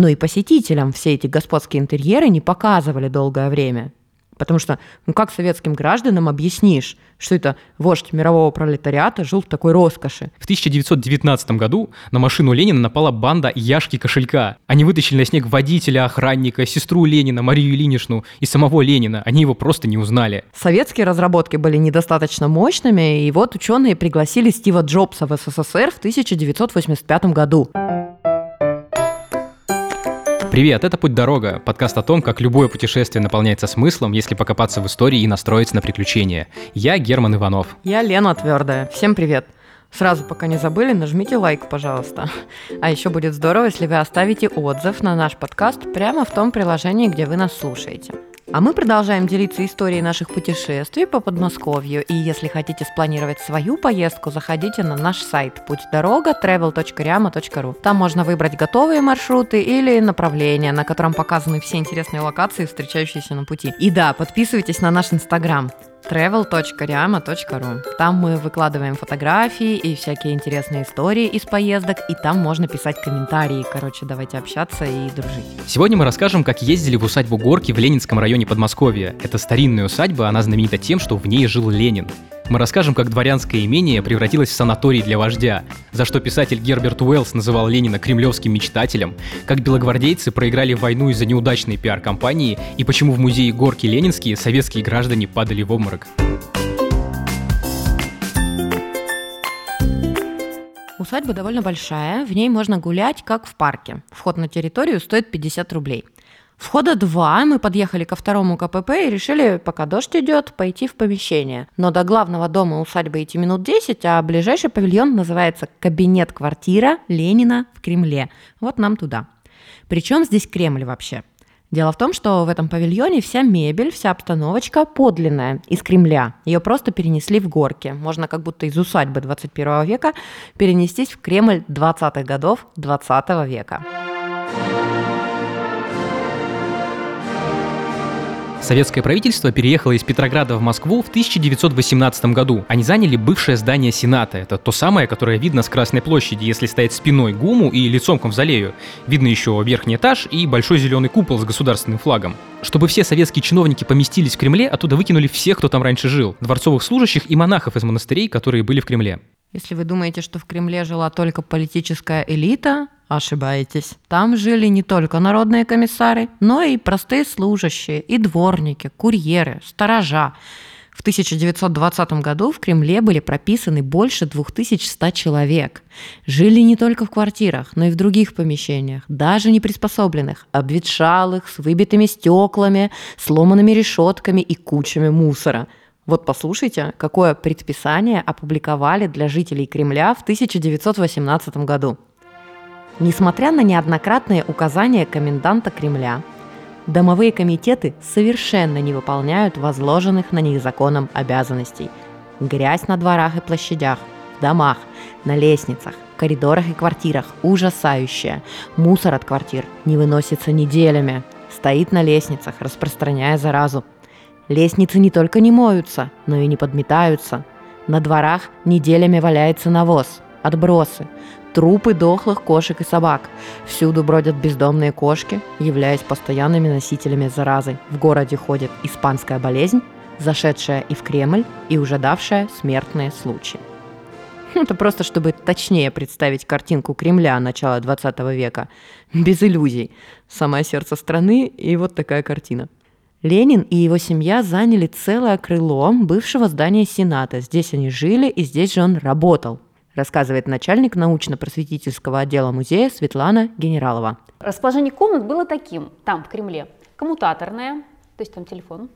Но и посетителям все эти господские интерьеры не показывали долгое время. Потому что, ну как советским гражданам объяснишь, что это вождь мирового пролетариата жил в такой роскоши? В 1919 году на машину Ленина напала банда Яшки Кошелька. Они вытащили на снег водителя, охранника, сестру Ленина, Марию Ильиничну и самого Ленина. Они его просто не узнали. Советские разработки были недостаточно мощными, и вот ученые пригласили Стива Джобса в СССР в 1985 году. Привет, это «Путь-дорога», подкаст о том, как любое путешествие наполняется смыслом, если покопаться в истории и настроиться на приключения. Я Герман Иванов. Я Лена Твердая. Всем привет. Сразу, пока не забыли, нажмите лайк, пожалуйста. А еще будет здорово, если вы оставите отзыв на наш подкаст прямо в том приложении, где вы нас слушаете. А мы продолжаем делиться историей наших путешествий по Подмосковью. И если хотите спланировать свою поездку, заходите на наш сайт путь дорога travel.riama.ru. Там можно выбрать готовые маршруты или направления, на котором показаны все интересные локации, встречающиеся на пути. И да, подписывайтесь на наш инстаграм travel.riama.ru. Там мы выкладываем фотографии и всякие интересные истории из поездок, и там можно писать комментарии. Короче, давайте общаться и дружить. Сегодня мы расскажем, как ездили в усадьбу Горки в Ленинском районе Подмосковья. Это старинная усадьба, она знаменита тем, что в ней жил Ленин. Мы расскажем, как дворянское имение превратилось в санаторий для вождя, за что писатель Герберт Уэллс называл Ленина кремлевским мечтателем, как белогвардейцы проиграли войну из-за неудачной пиар-компании и почему в музее Горки Ленинские советские граждане падали в обморок. Усадьба довольно большая, в ней можно гулять, как в парке. Вход на территорию стоит 50 рублей. Входа два, мы подъехали ко второму КПП и решили, пока дождь идет, пойти в помещение. Но до главного дома усадьбы идти минут 10, а ближайший павильон называется «Кабинет-квартира Ленина в Кремле». Вот нам туда. Причем здесь Кремль вообще? Дело в том, что в этом павильоне вся мебель, вся обстановочка подлинная, из Кремля. Ее просто перенесли в горки. Можно как будто из усадьбы 21 века перенестись в Кремль 20-х годов 20 века. Советское правительство переехало из Петрограда в Москву в 1918 году. Они заняли бывшее здание Сената. Это то самое, которое видно с Красной площади, если стоять спиной к ГУМу и лицом к Мавзолею. Видно еще верхний этаж и большой зеленый купол с государственным флагом. Чтобы все советские чиновники поместились в Кремле, оттуда выкинули всех, кто там раньше жил. Дворцовых служащих и монахов из монастырей, которые были в Кремле. Если вы думаете, что в Кремле жила только политическая элита, Ошибаетесь. Там жили не только народные комиссары, но и простые служащие, и дворники, курьеры, сторожа. В 1920 году в Кремле были прописаны больше 2100 человек. Жили не только в квартирах, но и в других помещениях, даже не приспособленных, обветшалых, с выбитыми стеклами, сломанными решетками и кучами мусора. Вот послушайте, какое предписание опубликовали для жителей Кремля в 1918 году. Несмотря на неоднократные указания коменданта Кремля, домовые комитеты совершенно не выполняют возложенных на них законом обязанностей. Грязь на дворах и площадях, в домах, на лестницах, в коридорах и квартирах ужасающая. Мусор от квартир не выносится неделями, стоит на лестницах, распространяя заразу. Лестницы не только не моются, но и не подметаются. На дворах неделями валяется навоз, отбросы, Трупы дохлых кошек и собак. Всюду бродят бездомные кошки, являясь постоянными носителями заразы. В городе ходит испанская болезнь, зашедшая и в Кремль, и уже давшая смертные случаи. Это просто, чтобы точнее представить картинку Кремля начала 20 века. Без иллюзий. Самое сердце страны и вот такая картина. Ленин и его семья заняли целое крыло бывшего здания Сената. Здесь они жили, и здесь же он работал рассказывает начальник научно-просветительского отдела музея Светлана Генералова. Расположение комнат было таким, там, в Кремле. Коммутаторная, то есть там телефон,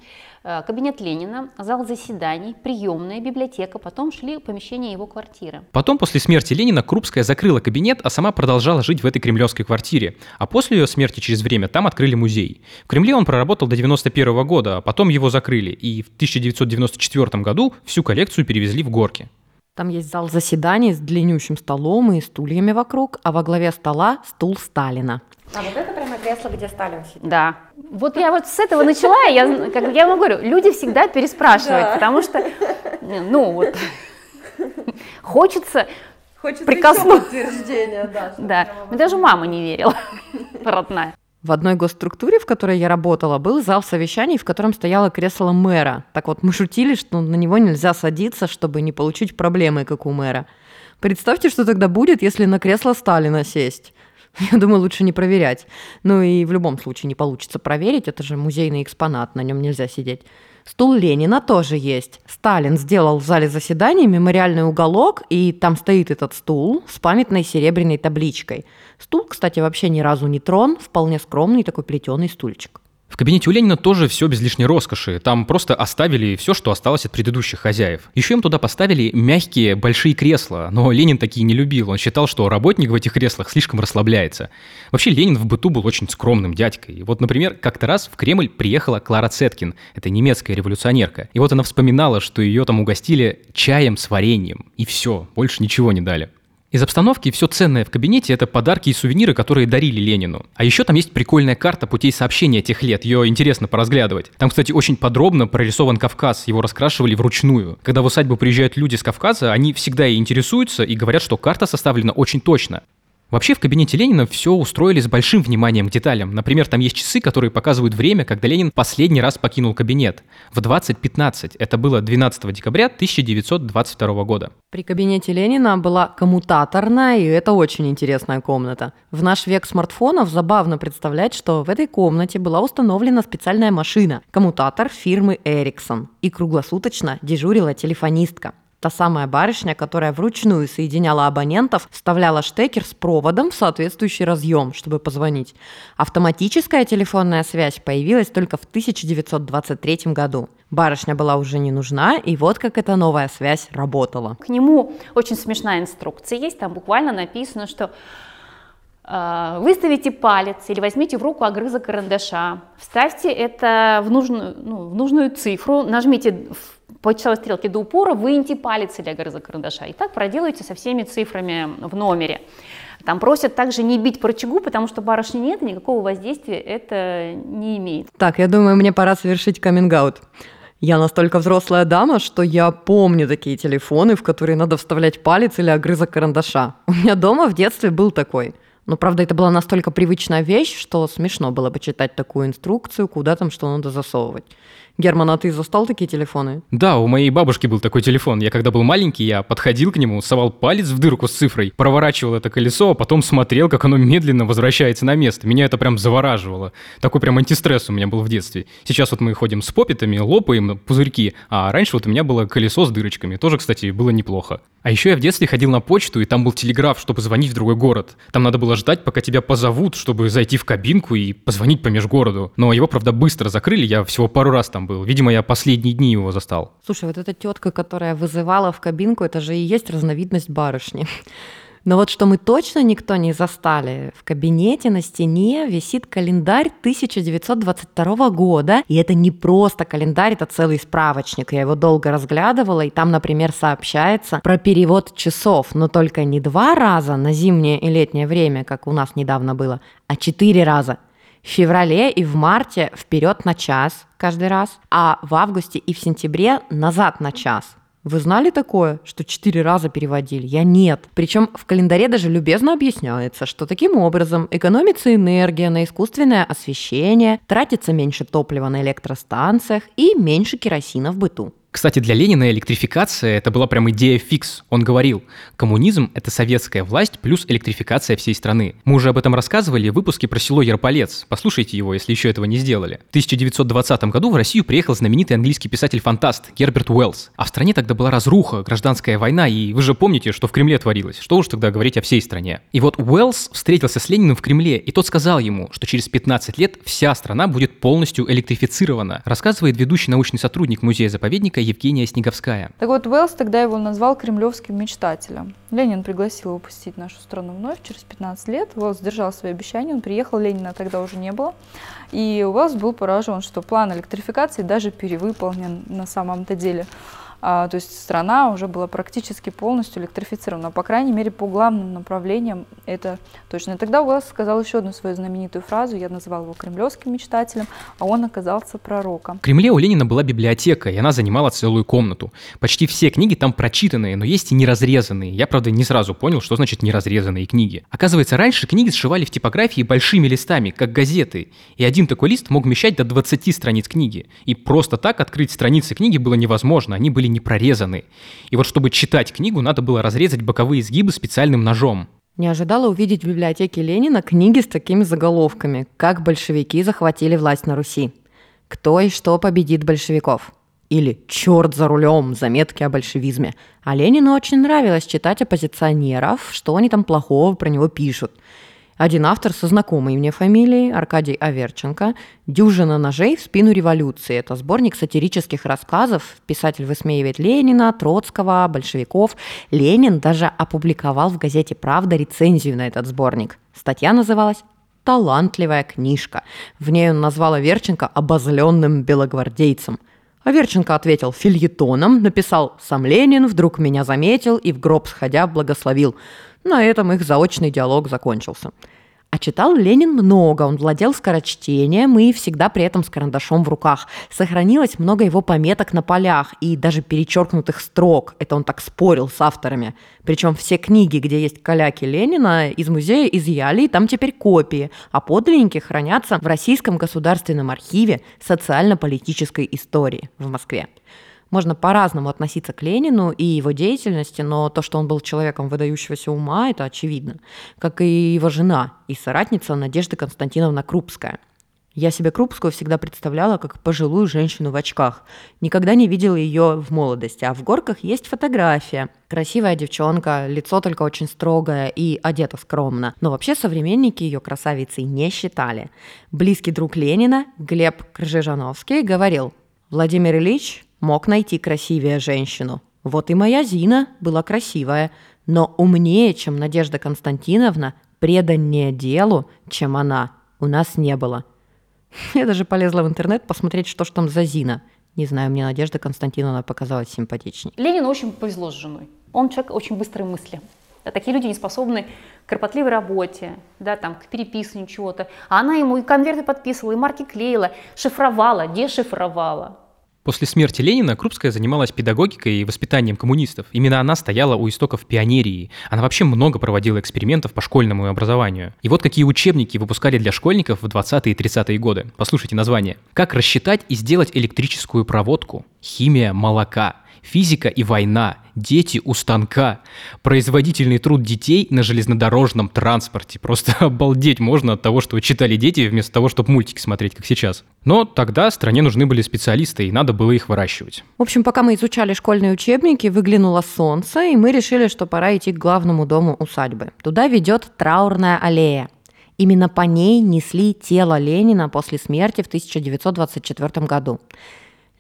э, кабинет Ленина, зал заседаний, приемная, библиотека, потом шли помещения его квартиры. Потом, после смерти Ленина, Крупская закрыла кабинет, а сама продолжала жить в этой кремлевской квартире. А после ее смерти через время там открыли музей. В Кремле он проработал до 91 года, а потом его закрыли, и в 1994 году всю коллекцию перевезли в Горки. Там есть зал заседаний с длиннющим столом и стульями вокруг, а во главе стола стул Сталина. А вот это прямо кресло, где Сталин сидит. Да. Вот я вот с этого начала, я, как я вам говорю, люди всегда переспрашивают, да. потому что, ну вот, хочется, хочется прикоснуться. подтверждения, да. Да, даже мама не верила. родная. В одной госструктуре, в которой я работала, был зал совещаний, в котором стояло кресло мэра. Так вот, мы шутили, что на него нельзя садиться, чтобы не получить проблемы, как у мэра. Представьте, что тогда будет, если на кресло Сталина сесть. Я думаю, лучше не проверять. Ну и в любом случае не получится проверить, это же музейный экспонат, на нем нельзя сидеть. Стул Ленина тоже есть. Сталин сделал в зале заседаний мемориальный уголок, и там стоит этот стул с памятной серебряной табличкой. Стул, кстати, вообще ни разу не трон, вполне скромный такой плетеный стульчик. В кабинете у Ленина тоже все без лишней роскоши. Там просто оставили все, что осталось от предыдущих хозяев. Еще им туда поставили мягкие большие кресла, но Ленин такие не любил. Он считал, что работник в этих креслах слишком расслабляется. Вообще Ленин в быту был очень скромным дядькой. Вот, например, как-то раз в Кремль приехала Клара Цеткин. Это немецкая революционерка. И вот она вспоминала, что ее там угостили чаем с вареньем. И все, больше ничего не дали. Из обстановки все ценное в кабинете – это подарки и сувениры, которые дарили Ленину. А еще там есть прикольная карта путей сообщения тех лет, ее интересно поразглядывать. Там, кстати, очень подробно прорисован Кавказ, его раскрашивали вручную. Когда в усадьбу приезжают люди с Кавказа, они всегда и интересуются и говорят, что карта составлена очень точно. Вообще в кабинете Ленина все устроили с большим вниманием к деталям. Например, там есть часы, которые показывают время, когда Ленин последний раз покинул кабинет. В 20.15. Это было 12 декабря 1922 года. При кабинете Ленина была коммутаторная, и это очень интересная комната. В наш век смартфонов забавно представлять, что в этой комнате была установлена специальная машина – коммутатор фирмы Ericsson. И круглосуточно дежурила телефонистка. Та самая барышня, которая вручную соединяла абонентов, вставляла штекер с проводом в соответствующий разъем, чтобы позвонить. Автоматическая телефонная связь появилась только в 1923 году. Барышня была уже не нужна, и вот как эта новая связь работала. К нему очень смешная инструкция есть, там буквально написано, что э, выставите палец или возьмите в руку огрызок карандаша, вставьте это в нужную, ну, в нужную цифру, нажмите по часовой стрелке до упора, выньте палец или огрызок карандаша. И так проделайте со всеми цифрами в номере. Там просят также не бить по рычагу, потому что барышни нет, никакого воздействия это не имеет. Так, я думаю, мне пора совершить каминг-аут. Я настолько взрослая дама, что я помню такие телефоны, в которые надо вставлять палец или огрызок карандаша. У меня дома в детстве был такой. Но, правда, это была настолько привычная вещь, что смешно было бы читать такую инструкцию, куда там что надо засовывать. Герман, а ты застал такие телефоны? Да, у моей бабушки был такой телефон. Я когда был маленький, я подходил к нему, совал палец в дырку с цифрой, проворачивал это колесо, а потом смотрел, как оно медленно возвращается на место. Меня это прям завораживало. Такой прям антистресс у меня был в детстве. Сейчас вот мы ходим с попитами, лопаем пузырьки, а раньше вот у меня было колесо с дырочками. Тоже, кстати, было неплохо. А еще я в детстве ходил на почту, и там был телеграф, чтобы звонить в другой город. Там надо было ждать, пока тебя позовут, чтобы зайти в кабинку и позвонить по межгороду. Но его, правда, быстро закрыли, я всего пару раз там был. Видимо, я последние дни его застал. Слушай, вот эта тетка, которая вызывала в кабинку, это же и есть разновидность барышни. Но вот что мы точно никто не застали, в кабинете на стене висит календарь 1922 года, и это не просто календарь, это целый справочник. Я его долго разглядывала, и там, например, сообщается про перевод часов, но только не два раза на зимнее и летнее время, как у нас недавно было, а четыре раза. В феврале и в марте вперед на час каждый раз, а в августе и в сентябре назад на час. Вы знали такое, что четыре раза переводили? Я нет. Причем в календаре даже любезно объясняется, что таким образом экономится энергия на искусственное освещение, тратится меньше топлива на электростанциях и меньше керосина в быту. Кстати, для Ленина электрификация – это была прям идея фикс. Он говорил, коммунизм – это советская власть плюс электрификация всей страны. Мы уже об этом рассказывали в выпуске про село Ярполец. Послушайте его, если еще этого не сделали. В 1920 году в Россию приехал знаменитый английский писатель-фантаст Герберт Уэллс. А в стране тогда была разруха, гражданская война, и вы же помните, что в Кремле творилось. Что уж тогда говорить о всей стране. И вот Уэллс встретился с Лениным в Кремле, и тот сказал ему, что через 15 лет вся страна будет полностью электрифицирована. Рассказывает ведущий научный сотрудник музея-заповедника Евгения Снеговская. Так вот, Уэллс тогда его назвал кремлевским мечтателем. Ленин пригласил его посетить нашу страну вновь через 15 лет. Уэллс сдержал свои обещания, он приехал, Ленина тогда уже не было. И Уэллс был поражен, что план электрификации даже перевыполнен на самом-то деле. А, то есть страна уже была практически полностью электрифицирована. По крайней мере, по главным направлениям это точно. И тогда Уэллс сказал еще одну свою знаменитую фразу. Я называл его кремлевским мечтателем, а он оказался пророком. В Кремле у Ленина была библиотека, и она занимала целую комнату. Почти все книги там прочитанные, но есть и неразрезанные. Я, правда, не сразу понял, что значит неразрезанные книги. Оказывается, раньше книги сшивали в типографии большими листами, как газеты. И один такой лист мог вмещать до 20 страниц книги. И просто так открыть страницы книги было невозможно, они были не прорезаны. И вот чтобы читать книгу, надо было разрезать боковые изгибы специальным ножом. Не ожидала увидеть в библиотеке Ленина книги с такими заголовками «Как большевики захватили власть на Руси», «Кто и что победит большевиков», или «Черт за рулем. Заметки о большевизме». А Ленину очень нравилось читать оппозиционеров, что они там плохого про него пишут – один автор со знакомой мне фамилией, Аркадий Аверченко, «Дюжина ножей в спину революции». Это сборник сатирических рассказов. Писатель высмеивает Ленина, Троцкого, большевиков. Ленин даже опубликовал в газете «Правда» рецензию на этот сборник. Статья называлась «Талантливая книжка». В ней он назвал Аверченко обозленным белогвардейцем – Аверченко ответил фильетоном, написал «Сам Ленин вдруг меня заметил и в гроб сходя благословил». На этом их заочный диалог закончился. А читал Ленин много, он владел скорочтением и всегда при этом с карандашом в руках. Сохранилось много его пометок на полях и даже перечеркнутых строк. Это он так спорил с авторами. Причем все книги, где есть каляки Ленина, из музея изъяли, и там теперь копии, а подлинники хранятся в Российском государственном архиве социально-политической истории в Москве. Можно по-разному относиться к Ленину и его деятельности, но то, что он был человеком выдающегося ума, это очевидно. Как и его жена и соратница Надежда Константиновна Крупская. Я себе Крупскую всегда представляла как пожилую женщину в очках. Никогда не видела ее в молодости, а в горках есть фотография. Красивая девчонка, лицо только очень строгое и одета скромно. Но вообще современники ее красавицей не считали. Близкий друг Ленина, Глеб Крыжижановский, говорил, Владимир Ильич мог найти красивее женщину. Вот и моя Зина была красивая, но умнее, чем Надежда Константиновна, преданнее делу, чем она, у нас не было. Я даже полезла в интернет посмотреть, что ж там за Зина. Не знаю, мне Надежда Константиновна показалась симпатичней. Ленину очень повезло с женой. Он человек очень быстрой мысли. Да, такие люди не способны к кропотливой работе, да, там, к переписыванию чего-то. А она ему и конверты подписывала, и марки клеила, шифровала, дешифровала. После смерти Ленина Крупская занималась педагогикой и воспитанием коммунистов. Именно она стояла у истоков пионерии. Она вообще много проводила экспериментов по школьному образованию. И вот какие учебники выпускали для школьников в 20-е и 30-е годы. Послушайте название. «Как рассчитать и сделать электрическую проводку. Химия молока. Физика и война дети у станка, производительный труд детей на железнодорожном транспорте. Просто обалдеть можно от того, что читали дети, вместо того, чтобы мультики смотреть, как сейчас. Но тогда стране нужны были специалисты, и надо было их выращивать. В общем, пока мы изучали школьные учебники, выглянуло солнце, и мы решили, что пора идти к главному дому усадьбы. Туда ведет траурная аллея. Именно по ней несли тело Ленина после смерти в 1924 году.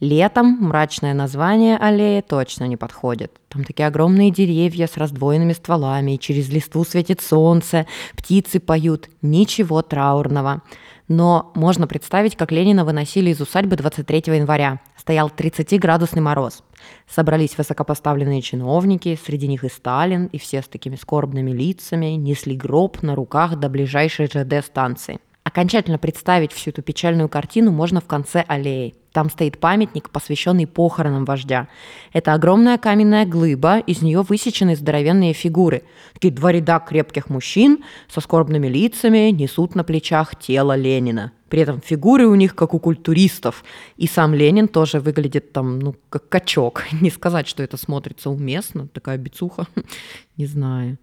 Летом мрачное название аллеи точно не подходит. Там такие огромные деревья с раздвоенными стволами, и через листву светит солнце, птицы поют. Ничего траурного. Но можно представить, как Ленина выносили из усадьбы 23 января. Стоял 30-градусный мороз. Собрались высокопоставленные чиновники, среди них и Сталин, и все с такими скорбными лицами, несли гроб на руках до ближайшей ЖД-станции. Окончательно представить всю эту печальную картину можно в конце аллеи. Там стоит памятник, посвященный похоронам вождя. Это огромная каменная глыба, из нее высечены здоровенные фигуры. Такие два ряда крепких мужчин со скорбными лицами несут на плечах тело Ленина. При этом фигуры у них как у культуристов. И сам Ленин тоже выглядит там, ну, как качок. Не сказать, что это смотрится уместно, такая бицуха. Не знаю.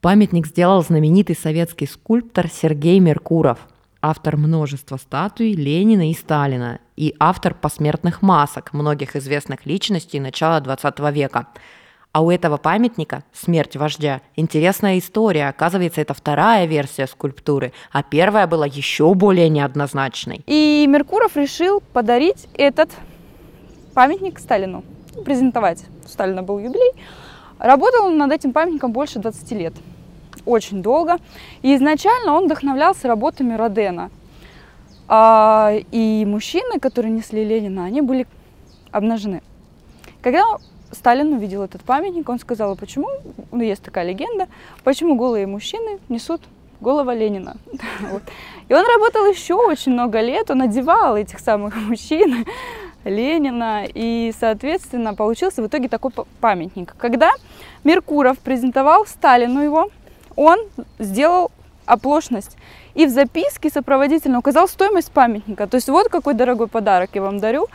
Памятник сделал знаменитый советский скульптор Сергей Меркуров, автор множества статуй Ленина и Сталина и автор посмертных масок многих известных личностей начала XX века. А у этого памятника «Смерть вождя» интересная история. Оказывается, это вторая версия скульптуры, а первая была еще более неоднозначной. И Меркуров решил подарить этот памятник Сталину, презентовать. У Сталина был юбилей. Работал он над этим памятником больше 20 лет. Очень долго. И изначально он вдохновлялся работами Родена. А, и мужчины, которые несли Ленина, они были обнажены. Когда Сталин увидел этот памятник, он сказал, «А почему, ну есть такая легенда, почему голые мужчины несут голова Ленина. Вот. И он работал еще очень много лет, он одевал этих самых мужчин, Ленина, и, соответственно, получился в итоге такой памятник. Когда Меркуров презентовал Сталину его, он сделал оплошность и в записке сопроводительно указал стоимость памятника. То есть вот какой дорогой подарок я вам дарю.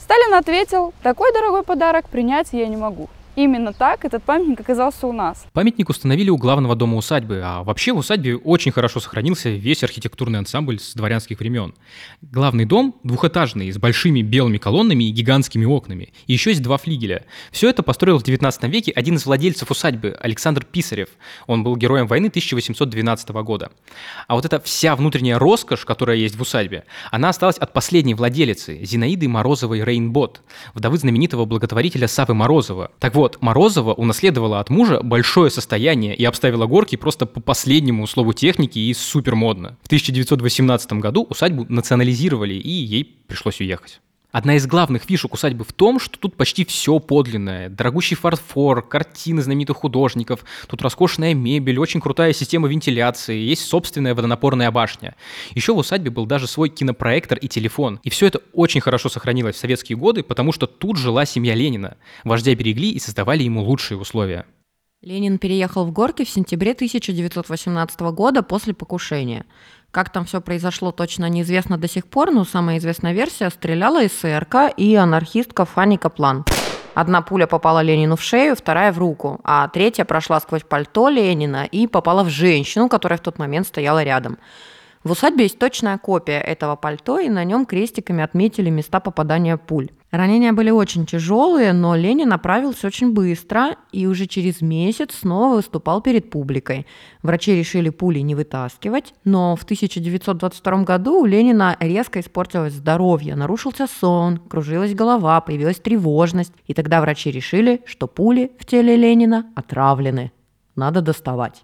Сталин ответил, такой дорогой подарок принять я не могу. Именно так этот памятник оказался у нас. Памятник установили у главного дома усадьбы, а вообще в усадьбе очень хорошо сохранился весь архитектурный ансамбль с дворянских времен. Главный дом двухэтажный, с большими белыми колоннами и гигантскими окнами. И еще есть два флигеля. Все это построил в 19 веке один из владельцев усадьбы, Александр Писарев. Он был героем войны 1812 года. А вот эта вся внутренняя роскошь, которая есть в усадьбе, она осталась от последней владелицы, Зинаиды Морозовой Рейнбот, вдовы знаменитого благотворителя Савы Морозова. Так вот, Морозова унаследовала от мужа большое состояние и обставила горки просто по последнему слову техники и супер модно. В 1918 году усадьбу национализировали, и ей пришлось уехать. Одна из главных фишек усадьбы в том, что тут почти все подлинное. Дорогущий фарфор, картины знаменитых художников, тут роскошная мебель, очень крутая система вентиляции, есть собственная водонапорная башня. Еще в усадьбе был даже свой кинопроектор и телефон. И все это очень хорошо сохранилось в советские годы, потому что тут жила семья Ленина. Вождя берегли и создавали ему лучшие условия. Ленин переехал в Горки в сентябре 1918 года после покушения. Как там все произошло, точно неизвестно до сих пор, но самая известная версия стреляла СРК и анархистка Фанни Каплан. Одна пуля попала Ленину в шею, вторая в руку, а третья прошла сквозь пальто Ленина и попала в женщину, которая в тот момент стояла рядом. В усадьбе есть точная копия этого пальто, и на нем крестиками отметили места попадания пуль. Ранения были очень тяжелые, но Ленин направился очень быстро и уже через месяц снова выступал перед публикой. Врачи решили пули не вытаскивать, но в 1922 году у Ленина резко испортилось здоровье, нарушился сон, кружилась голова, появилась тревожность, и тогда врачи решили, что пули в теле Ленина отравлены. Надо доставать.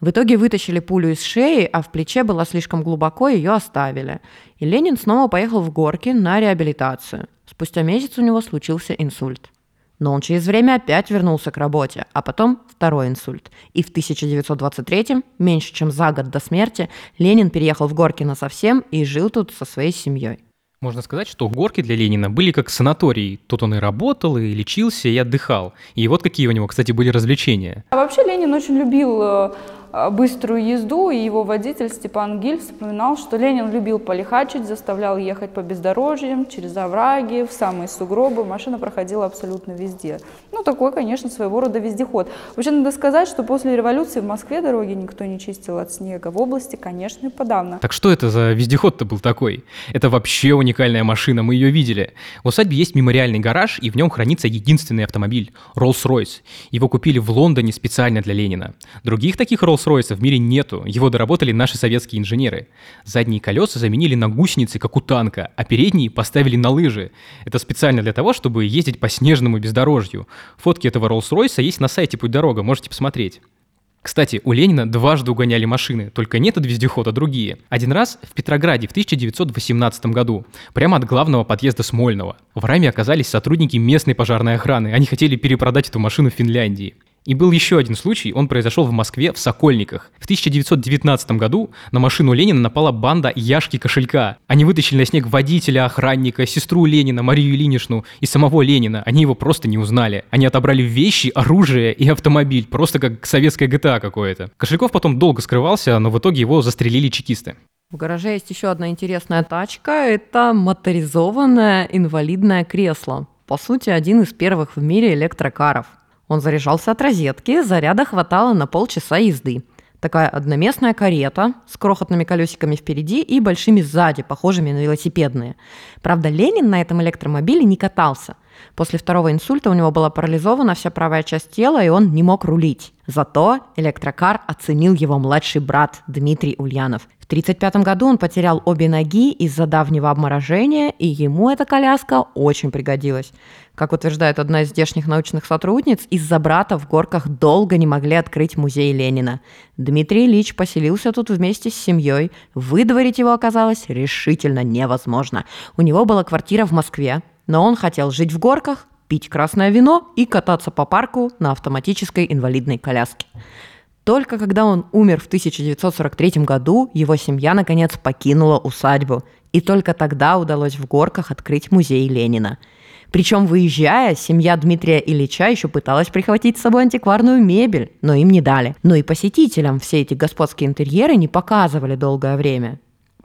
В итоге вытащили пулю из шеи, а в плече была слишком глубоко, ее оставили. И Ленин снова поехал в горки на реабилитацию. Спустя месяц у него случился инсульт. Но он через время опять вернулся к работе, а потом второй инсульт. И в 1923, меньше чем за год до смерти, Ленин переехал в Горки совсем и жил тут со своей семьей. Можно сказать, что горки для Ленина были как санаторий. Тут он и работал, и лечился, и отдыхал. И вот какие у него, кстати, были развлечения. А вообще Ленин очень любил Э, быструю езду, и его водитель Степан Гиль вспоминал, что Ленин любил полихачить, заставлял ехать по бездорожьям, через овраги, в самые сугробы. Машина проходила абсолютно везде. Ну, такой, конечно, своего рода вездеход. Вообще, надо сказать, что после революции в Москве дороги никто не чистил от снега. В области, конечно, и подавно. Так что это за вездеход-то был такой? Это вообще уникальная машина, мы ее видели. В усадьбе есть мемориальный гараж, и в нем хранится единственный автомобиль – Rolls-Royce. Его купили в Лондоне специально для Ленина. Других таких Rolls Rolls-Royce в мире нету, его доработали наши советские инженеры. Задние колеса заменили на гусеницы, как у танка, а передние поставили на лыжи. Это специально для того, чтобы ездить по снежному бездорожью. Фотки этого Rolls-Royce есть на сайте «Путь дорога», можете посмотреть. Кстати, у Ленина дважды угоняли машины, только не этот вездеход, а другие. Один раз в Петрограде в 1918 году, прямо от главного подъезда Смольного. В раме оказались сотрудники местной пожарной охраны, они хотели перепродать эту машину в Финляндии. И был еще один случай, он произошел в Москве, в Сокольниках. В 1919 году на машину Ленина напала банда Яшки Кошелька. Они вытащили на снег водителя, охранника, сестру Ленина, Марию Ильиничну и самого Ленина. Они его просто не узнали. Они отобрали вещи, оружие и автомобиль, просто как советская GTA какое-то. Кошельков потом долго скрывался, но в итоге его застрелили чекисты. В гараже есть еще одна интересная тачка. Это моторизованное инвалидное кресло. По сути, один из первых в мире электрокаров – он заряжался от розетки, заряда хватало на полчаса езды. Такая одноместная карета с крохотными колесиками впереди и большими сзади, похожими на велосипедные. Правда, Ленин на этом электромобиле не катался. После второго инсульта у него была парализована вся правая часть тела, и он не мог рулить. Зато электрокар оценил его младший брат Дмитрий Ульянов. В 1935 году он потерял обе ноги из-за давнего обморожения, и ему эта коляска очень пригодилась. Как утверждает одна из здешних научных сотрудниц, из-за брата в горках долго не могли открыть музей Ленина. Дмитрий Ильич поселился тут вместе с семьей. Выдворить его оказалось решительно невозможно. У него была квартира в Москве, но он хотел жить в горках пить красное вино и кататься по парку на автоматической инвалидной коляске. Только когда он умер в 1943 году, его семья наконец покинула усадьбу, и только тогда удалось в Горках открыть музей Ленина. Причем, выезжая, семья Дмитрия Ильича еще пыталась прихватить с собой антикварную мебель, но им не дали. Но и посетителям все эти господские интерьеры не показывали долгое время.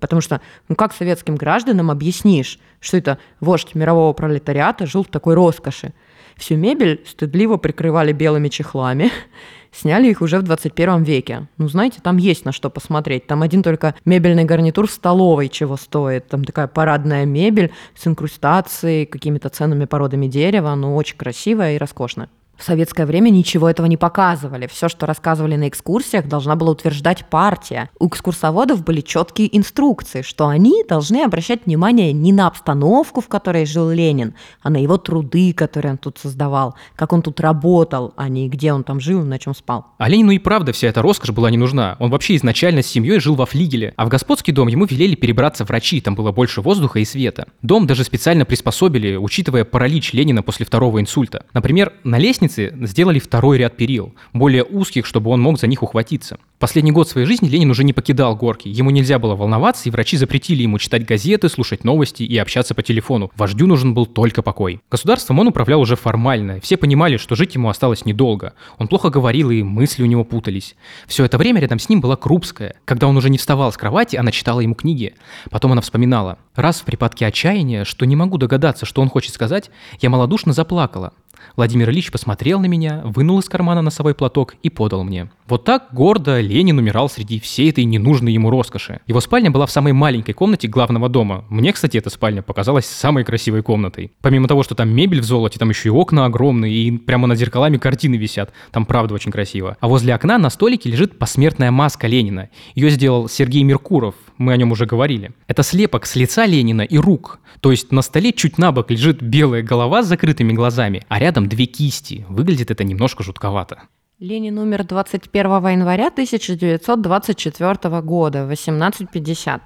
Потому что, ну как советским гражданам объяснишь, что это вождь мирового пролетариата жил в такой роскоши? Всю мебель стыдливо прикрывали белыми чехлами, Сняли их уже в 21 веке. Ну, знаете, там есть на что посмотреть. Там один только мебельный гарнитур в столовой чего стоит. Там такая парадная мебель с инкрустацией, какими-то ценными породами дерева. Ну, очень красивая и роскошная. В советское время ничего этого не показывали. Все, что рассказывали на экскурсиях, должна была утверждать партия. У экскурсоводов были четкие инструкции, что они должны обращать внимание не на обстановку, в которой жил Ленин, а на его труды, которые он тут создавал, как он тут работал, а не где он там жил, на чем спал. А Ленину и правда вся эта роскошь была не нужна. Он вообще изначально с семьей жил во флигеле, а в господский дом ему велели перебраться врачи, там было больше воздуха и света. Дом даже специально приспособили, учитывая паралич Ленина после второго инсульта. Например, на лестнице лестницы сделали второй ряд перил, более узких, чтобы он мог за них ухватиться. Последний год своей жизни Ленин уже не покидал горки. Ему нельзя было волноваться, и врачи запретили ему читать газеты, слушать новости и общаться по телефону. Вождю нужен был только покой. Государством он управлял уже формально. Все понимали, что жить ему осталось недолго. Он плохо говорил, и мысли у него путались. Все это время рядом с ним была Крупская. Когда он уже не вставал с кровати, она читала ему книги. Потом она вспоминала. Раз в припадке отчаяния, что не могу догадаться, что он хочет сказать, я малодушно заплакала. Владимир Ильич посмотрел на меня, вынул из кармана носовой платок и подал мне. Вот так гордо Ленин умирал среди всей этой ненужной ему роскоши. Его спальня была в самой маленькой комнате главного дома. Мне, кстати, эта спальня показалась самой красивой комнатой. Помимо того, что там мебель в золоте, там еще и окна огромные, и прямо над зеркалами картины висят. Там правда очень красиво. А возле окна на столике лежит посмертная маска Ленина. Ее сделал Сергей Меркуров, мы о нем уже говорили. Это слепок с лица Ленина и рук. То есть на столе чуть на бок лежит белая голова с закрытыми глазами, а рядом две кисти. Выглядит это немножко жутковато. Ленин умер 21 января 1924 года в 18.50.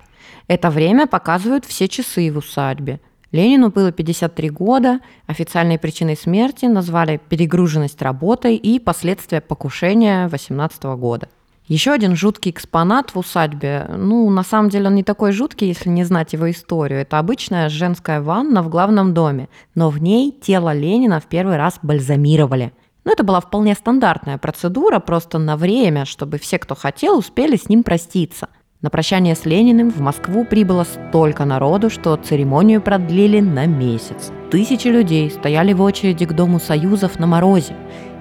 Это время показывают все часы в усадьбе. Ленину было 53 года, официальной причиной смерти назвали перегруженность работой и последствия покушения 18 года. Еще один жуткий экспонат в усадьбе, ну, на самом деле он не такой жуткий, если не знать его историю. Это обычная женская ванна в главном доме, но в ней тело Ленина в первый раз бальзамировали. Ну, это была вполне стандартная процедура, просто на время, чтобы все, кто хотел, успели с ним проститься. На прощание с Лениным в Москву прибыло столько народу, что церемонию продлили на месяц. Тысячи людей стояли в очереди к Дому Союзов на морозе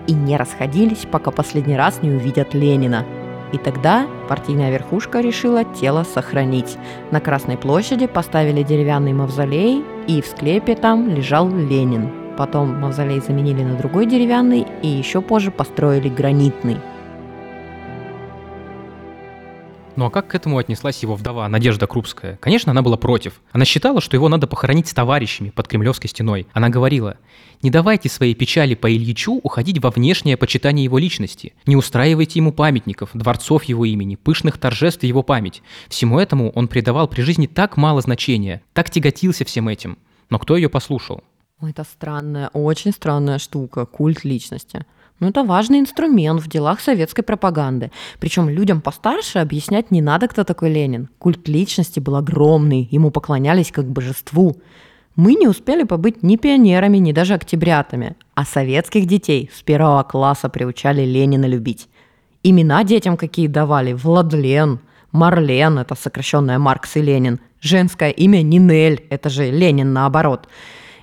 и не расходились, пока последний раз не увидят Ленина – и тогда партийная верхушка решила тело сохранить. На Красной площади поставили деревянный мавзолей, и в склепе там лежал Ленин. Потом мавзолей заменили на другой деревянный, и еще позже построили гранитный. Ну а как к этому отнеслась его вдова Надежда Крупская? Конечно, она была против. Она считала, что его надо похоронить с товарищами под Кремлевской стеной. Она говорила, не давайте своей печали по Ильичу уходить во внешнее почитание его личности. Не устраивайте ему памятников, дворцов его имени, пышных торжеств его память. Всему этому он придавал при жизни так мало значения, так тяготился всем этим. Но кто ее послушал? Это странная, очень странная штука, культ личности. Но это важный инструмент в делах советской пропаганды. Причем людям постарше объяснять не надо, кто такой Ленин. Культ личности был огромный, ему поклонялись как божеству. Мы не успели побыть ни пионерами, ни даже октябрятами, а советских детей с первого класса приучали Ленина любить. Имена детям какие давали – Владлен, Марлен – это сокращенная Маркс и Ленин, женское имя Нинель – это же Ленин наоборот –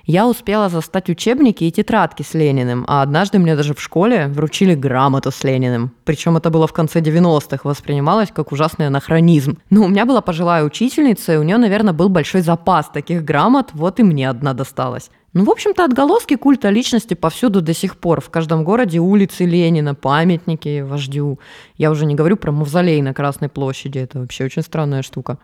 я успела застать учебники и тетрадки с Лениным, а однажды мне даже в школе вручили грамоту с Лениным. Причем это было в конце 90-х, воспринималось как ужасный анахронизм. Но у меня была пожилая учительница, и у нее, наверное, был большой запас таких грамот, вот и мне одна досталась. Ну, в общем-то, отголоски культа личности повсюду до сих пор. В каждом городе улицы Ленина, памятники вождю. Я уже не говорю про мавзолей на Красной площади. Это вообще очень странная штука.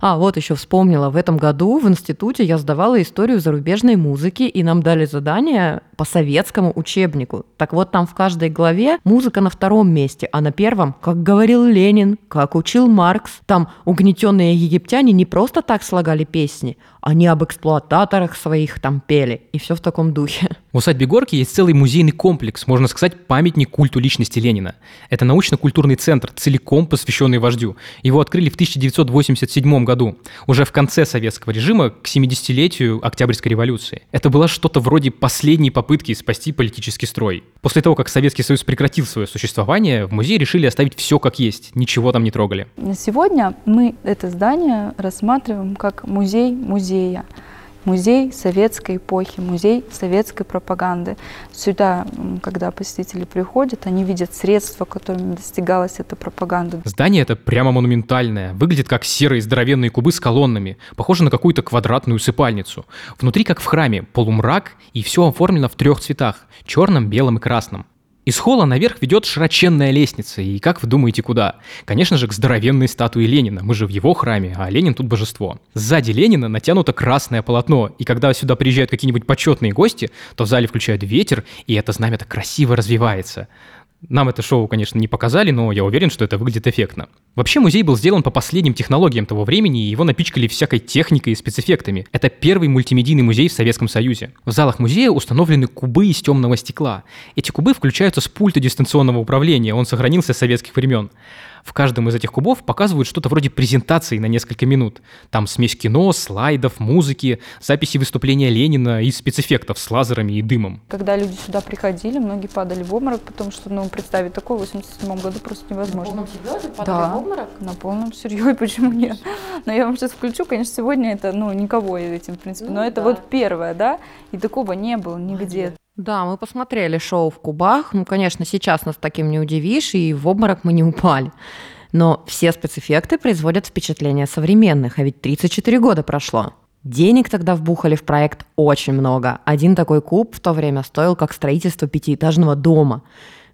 А, вот еще вспомнила, в этом году в институте я сдавала историю зарубежной музыки, и нам дали задание по советскому учебнику. Так вот, там в каждой главе музыка на втором месте, а на первом, как говорил Ленин, как учил Маркс. Там угнетенные египтяне не просто так слагали песни, они об эксплуататорах своих там пели, и все в таком духе. В усадьбе Горки есть целый музейный комплекс, можно сказать, памятник культу личности Ленина. Это научно-культурный центр, целиком посвященный вождю. Его открыли в 1987 году, уже в конце советского режима, к 70-летию Октябрьской революции. Это было что-то вроде последней попытки спасти политический строй. После того, как Советский Союз прекратил свое существование, в музее решили оставить все как есть, ничего там не трогали. Сегодня мы это здание рассматриваем как музей музея музей советской эпохи, музей советской пропаганды. Сюда, когда посетители приходят, они видят средства, которыми достигалась эта пропаганда. Здание это прямо монументальное, выглядит как серые здоровенные кубы с колоннами, похоже на какую-то квадратную усыпальницу. Внутри, как в храме, полумрак, и все оформлено в трех цветах – черном, белом и красном. Из холла наверх ведет широченная лестница, и как вы думаете, куда? Конечно же, к здоровенной статуе Ленина, мы же в его храме, а Ленин тут божество. Сзади Ленина натянуто красное полотно, и когда сюда приезжают какие-нибудь почетные гости, то в зале включают ветер, и это знамя так красиво развивается. Нам это шоу, конечно, не показали, но я уверен, что это выглядит эффектно. Вообще музей был сделан по последним технологиям того времени, и его напичкали всякой техникой и спецэффектами. Это первый мультимедийный музей в Советском Союзе. В залах музея установлены кубы из темного стекла. Эти кубы включаются с пульта дистанционного управления, он сохранился с советских времен. В каждом из этих кубов показывают что-то вроде презентации на несколько минут. Там смесь кино, слайдов, музыки, записи выступления Ленина и спецэффектов с лазерами и дымом. Когда люди сюда приходили, многие падали в обморок, потому что ну, представить такое в 87 году просто невозможно. На полном серьезе падали Да. в обморок? На полном серьезе, почему нет? Но я вам сейчас включу, конечно, сегодня это, ну, никого этим, в принципе, но Ну это да. вот первое, да, и такого не было нигде. Да, мы посмотрели шоу в кубах. Ну, конечно, сейчас нас таким не удивишь, и в обморок мы не упали. Но все спецэффекты производят впечатление современных, а ведь 34 года прошло. Денег тогда вбухали в проект очень много. Один такой куб в то время стоил как строительство пятиэтажного дома.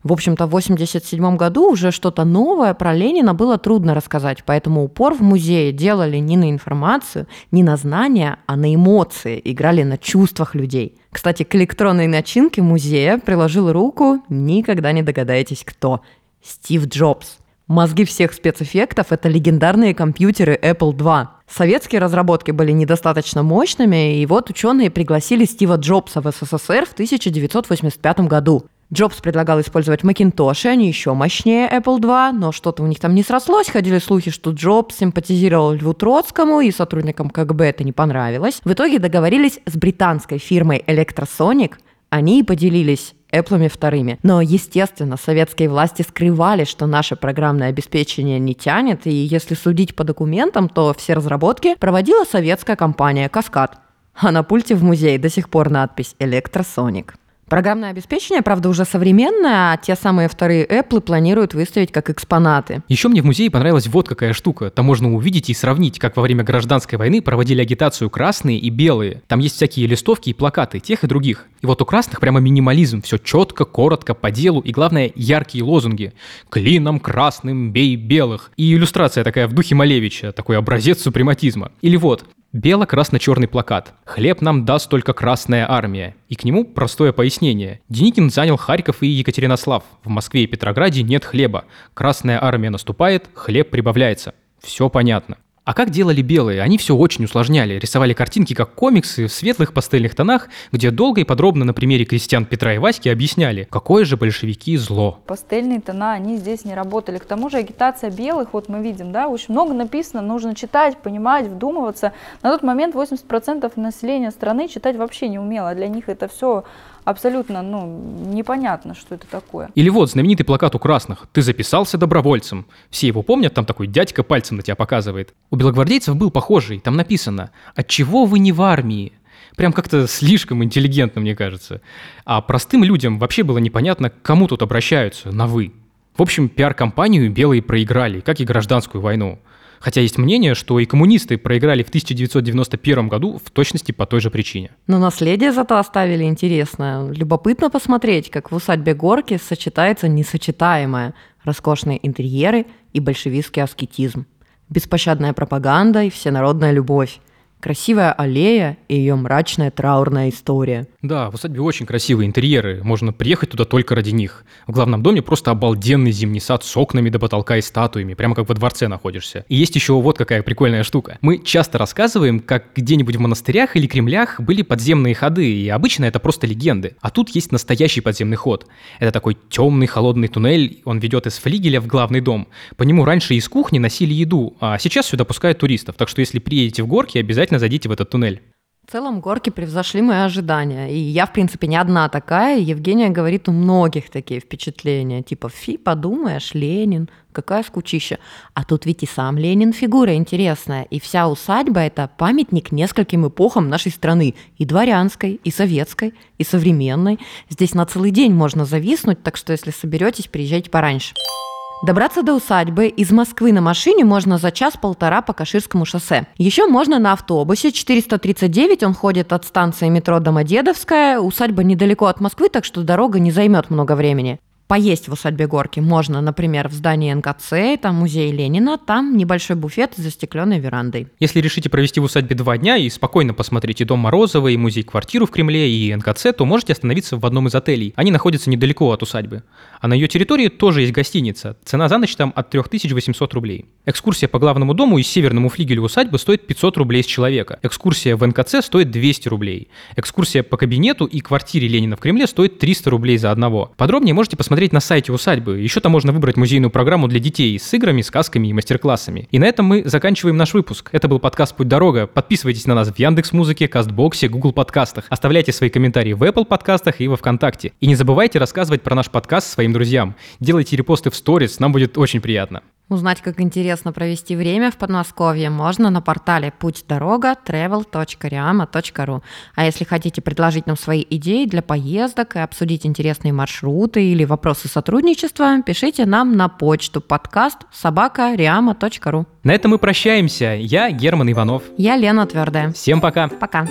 В общем-то, в 1987 году уже что-то новое про Ленина было трудно рассказать, поэтому упор в музее делали не на информацию, не на знания, а на эмоции, играли на чувствах людей. Кстати, к электронной начинке музея приложил руку, никогда не догадаетесь кто, Стив Джобс. Мозги всех спецэффектов – это легендарные компьютеры Apple II. Советские разработки были недостаточно мощными, и вот ученые пригласили Стива Джобса в СССР в 1985 году. Джобс предлагал использовать Macintosh, они еще мощнее Apple II, но что-то у них там не срослось. Ходили слухи, что Джобс симпатизировал Льву Троцкому, и сотрудникам КГБ это не понравилось. В итоге договорились с британской фирмой Electrosonic, они и поделились Эпплами вторыми. Но, естественно, советские власти скрывали, что наше программное обеспечение не тянет, и если судить по документам, то все разработки проводила советская компания «Каскад». А на пульте в музее до сих пор надпись «Электросоник». Программное обеспечение, правда, уже современное, а те самые вторые Apple планируют выставить как экспонаты. Еще мне в музее понравилась вот какая штука. Там можно увидеть и сравнить, как во время гражданской войны проводили агитацию красные и белые. Там есть всякие листовки и плакаты тех и других. И вот у красных прямо минимализм. Все четко, коротко, по делу и, главное, яркие лозунги. «Клином красным бей белых». И иллюстрация такая в духе Малевича, такой образец супрематизма. Или вот, Бело-красно-черный плакат. «Хлеб нам даст только Красная Армия». И к нему простое пояснение. Деникин занял Харьков и Екатеринослав. В Москве и Петрограде нет хлеба. Красная Армия наступает, хлеб прибавляется. Все понятно. А как делали белые? Они все очень усложняли. Рисовали картинки как комиксы в светлых пастельных тонах, где долго и подробно на примере крестьян Петра и Васьки объясняли, какое же большевики зло. Пастельные тона, они здесь не работали. К тому же агитация белых, вот мы видим, да, очень много написано, нужно читать, понимать, вдумываться. На тот момент 80% населения страны читать вообще не умело. Для них это все абсолютно, ну, непонятно, что это такое. Или вот знаменитый плакат у красных «Ты записался добровольцем». Все его помнят, там такой дядька пальцем на тебя показывает. У белогвардейцев был похожий, там написано «Отчего вы не в армии?» Прям как-то слишком интеллигентно, мне кажется. А простым людям вообще было непонятно, к кому тут обращаются на «вы». В общем, пиар-компанию белые проиграли, как и гражданскую войну. Хотя есть мнение, что и коммунисты проиграли в 1991 году в точности по той же причине. Но наследие зато оставили интересное. Любопытно посмотреть, как в усадьбе Горки сочетается несочетаемое. Роскошные интерьеры и большевистский аскетизм. Беспощадная пропаганда и всенародная любовь. Красивая аллея и ее мрачная траурная история. Да, в усадьбе очень красивые интерьеры, можно приехать туда только ради них. В главном доме просто обалденный зимний сад с окнами до потолка и статуями, прямо как во дворце находишься. И есть еще вот какая прикольная штука. Мы часто рассказываем, как где-нибудь в монастырях или кремлях были подземные ходы, и обычно это просто легенды. А тут есть настоящий подземный ход. Это такой темный холодный туннель, он ведет из флигеля в главный дом. По нему раньше из кухни носили еду, а сейчас сюда пускают туристов, так что если приедете в горки, обязательно зайдите в этот туннель. В целом горки превзошли мои ожидания. И я, в принципе, не одна такая. Евгения говорит, у многих такие впечатления. Типа, фи, подумаешь, Ленин, какая скучища. А тут ведь и сам Ленин фигура интересная. И вся усадьба – это памятник нескольким эпохам нашей страны. И дворянской, и советской, и современной. Здесь на целый день можно зависнуть, так что если соберетесь, приезжайте пораньше. Добраться до усадьбы из Москвы на машине можно за час-полтора по Каширскому шоссе. Еще можно на автобусе 439, он ходит от станции метро Домодедовская. Усадьба недалеко от Москвы, так что дорога не займет много времени. Поесть в усадьбе Горки можно, например, в здании НКЦ, там музей Ленина, там небольшой буфет с застекленной верандой. Если решите провести в усадьбе два дня и спокойно посмотреть и дом Морозова, и музей-квартиру в Кремле, и НКЦ, то можете остановиться в одном из отелей. Они находятся недалеко от усадьбы. А на ее территории тоже есть гостиница. Цена за ночь там от 3800 рублей. Экскурсия по главному дому и северному флигелю усадьбы стоит 500 рублей с человека. Экскурсия в НКЦ стоит 200 рублей. Экскурсия по кабинету и квартире Ленина в Кремле стоит 300 рублей за одного. Подробнее можете посмотреть на сайте усадьбы. Еще там можно выбрать музейную программу для детей с играми, сказками и мастер-классами. И на этом мы заканчиваем наш выпуск. Это был подкаст «Путь дорога». Подписывайтесь на нас в Яндекс Музыке, Кастбоксе, Google подкастах. Оставляйте свои комментарии в Apple подкастах и во Вконтакте. И не забывайте рассказывать про наш подкаст своим друзьям. Делайте репосты в сторис, нам будет очень приятно. Узнать, как интересно провести время в Подмосковье, можно на портале путь дорога travel.riama.ru. А если хотите предложить нам свои идеи для поездок и обсудить интересные маршруты или вопросы сотрудничества, пишите нам на почту подкаст собака На этом мы прощаемся. Я Герман Иванов. Я Лена Твердая. Всем пока. Пока.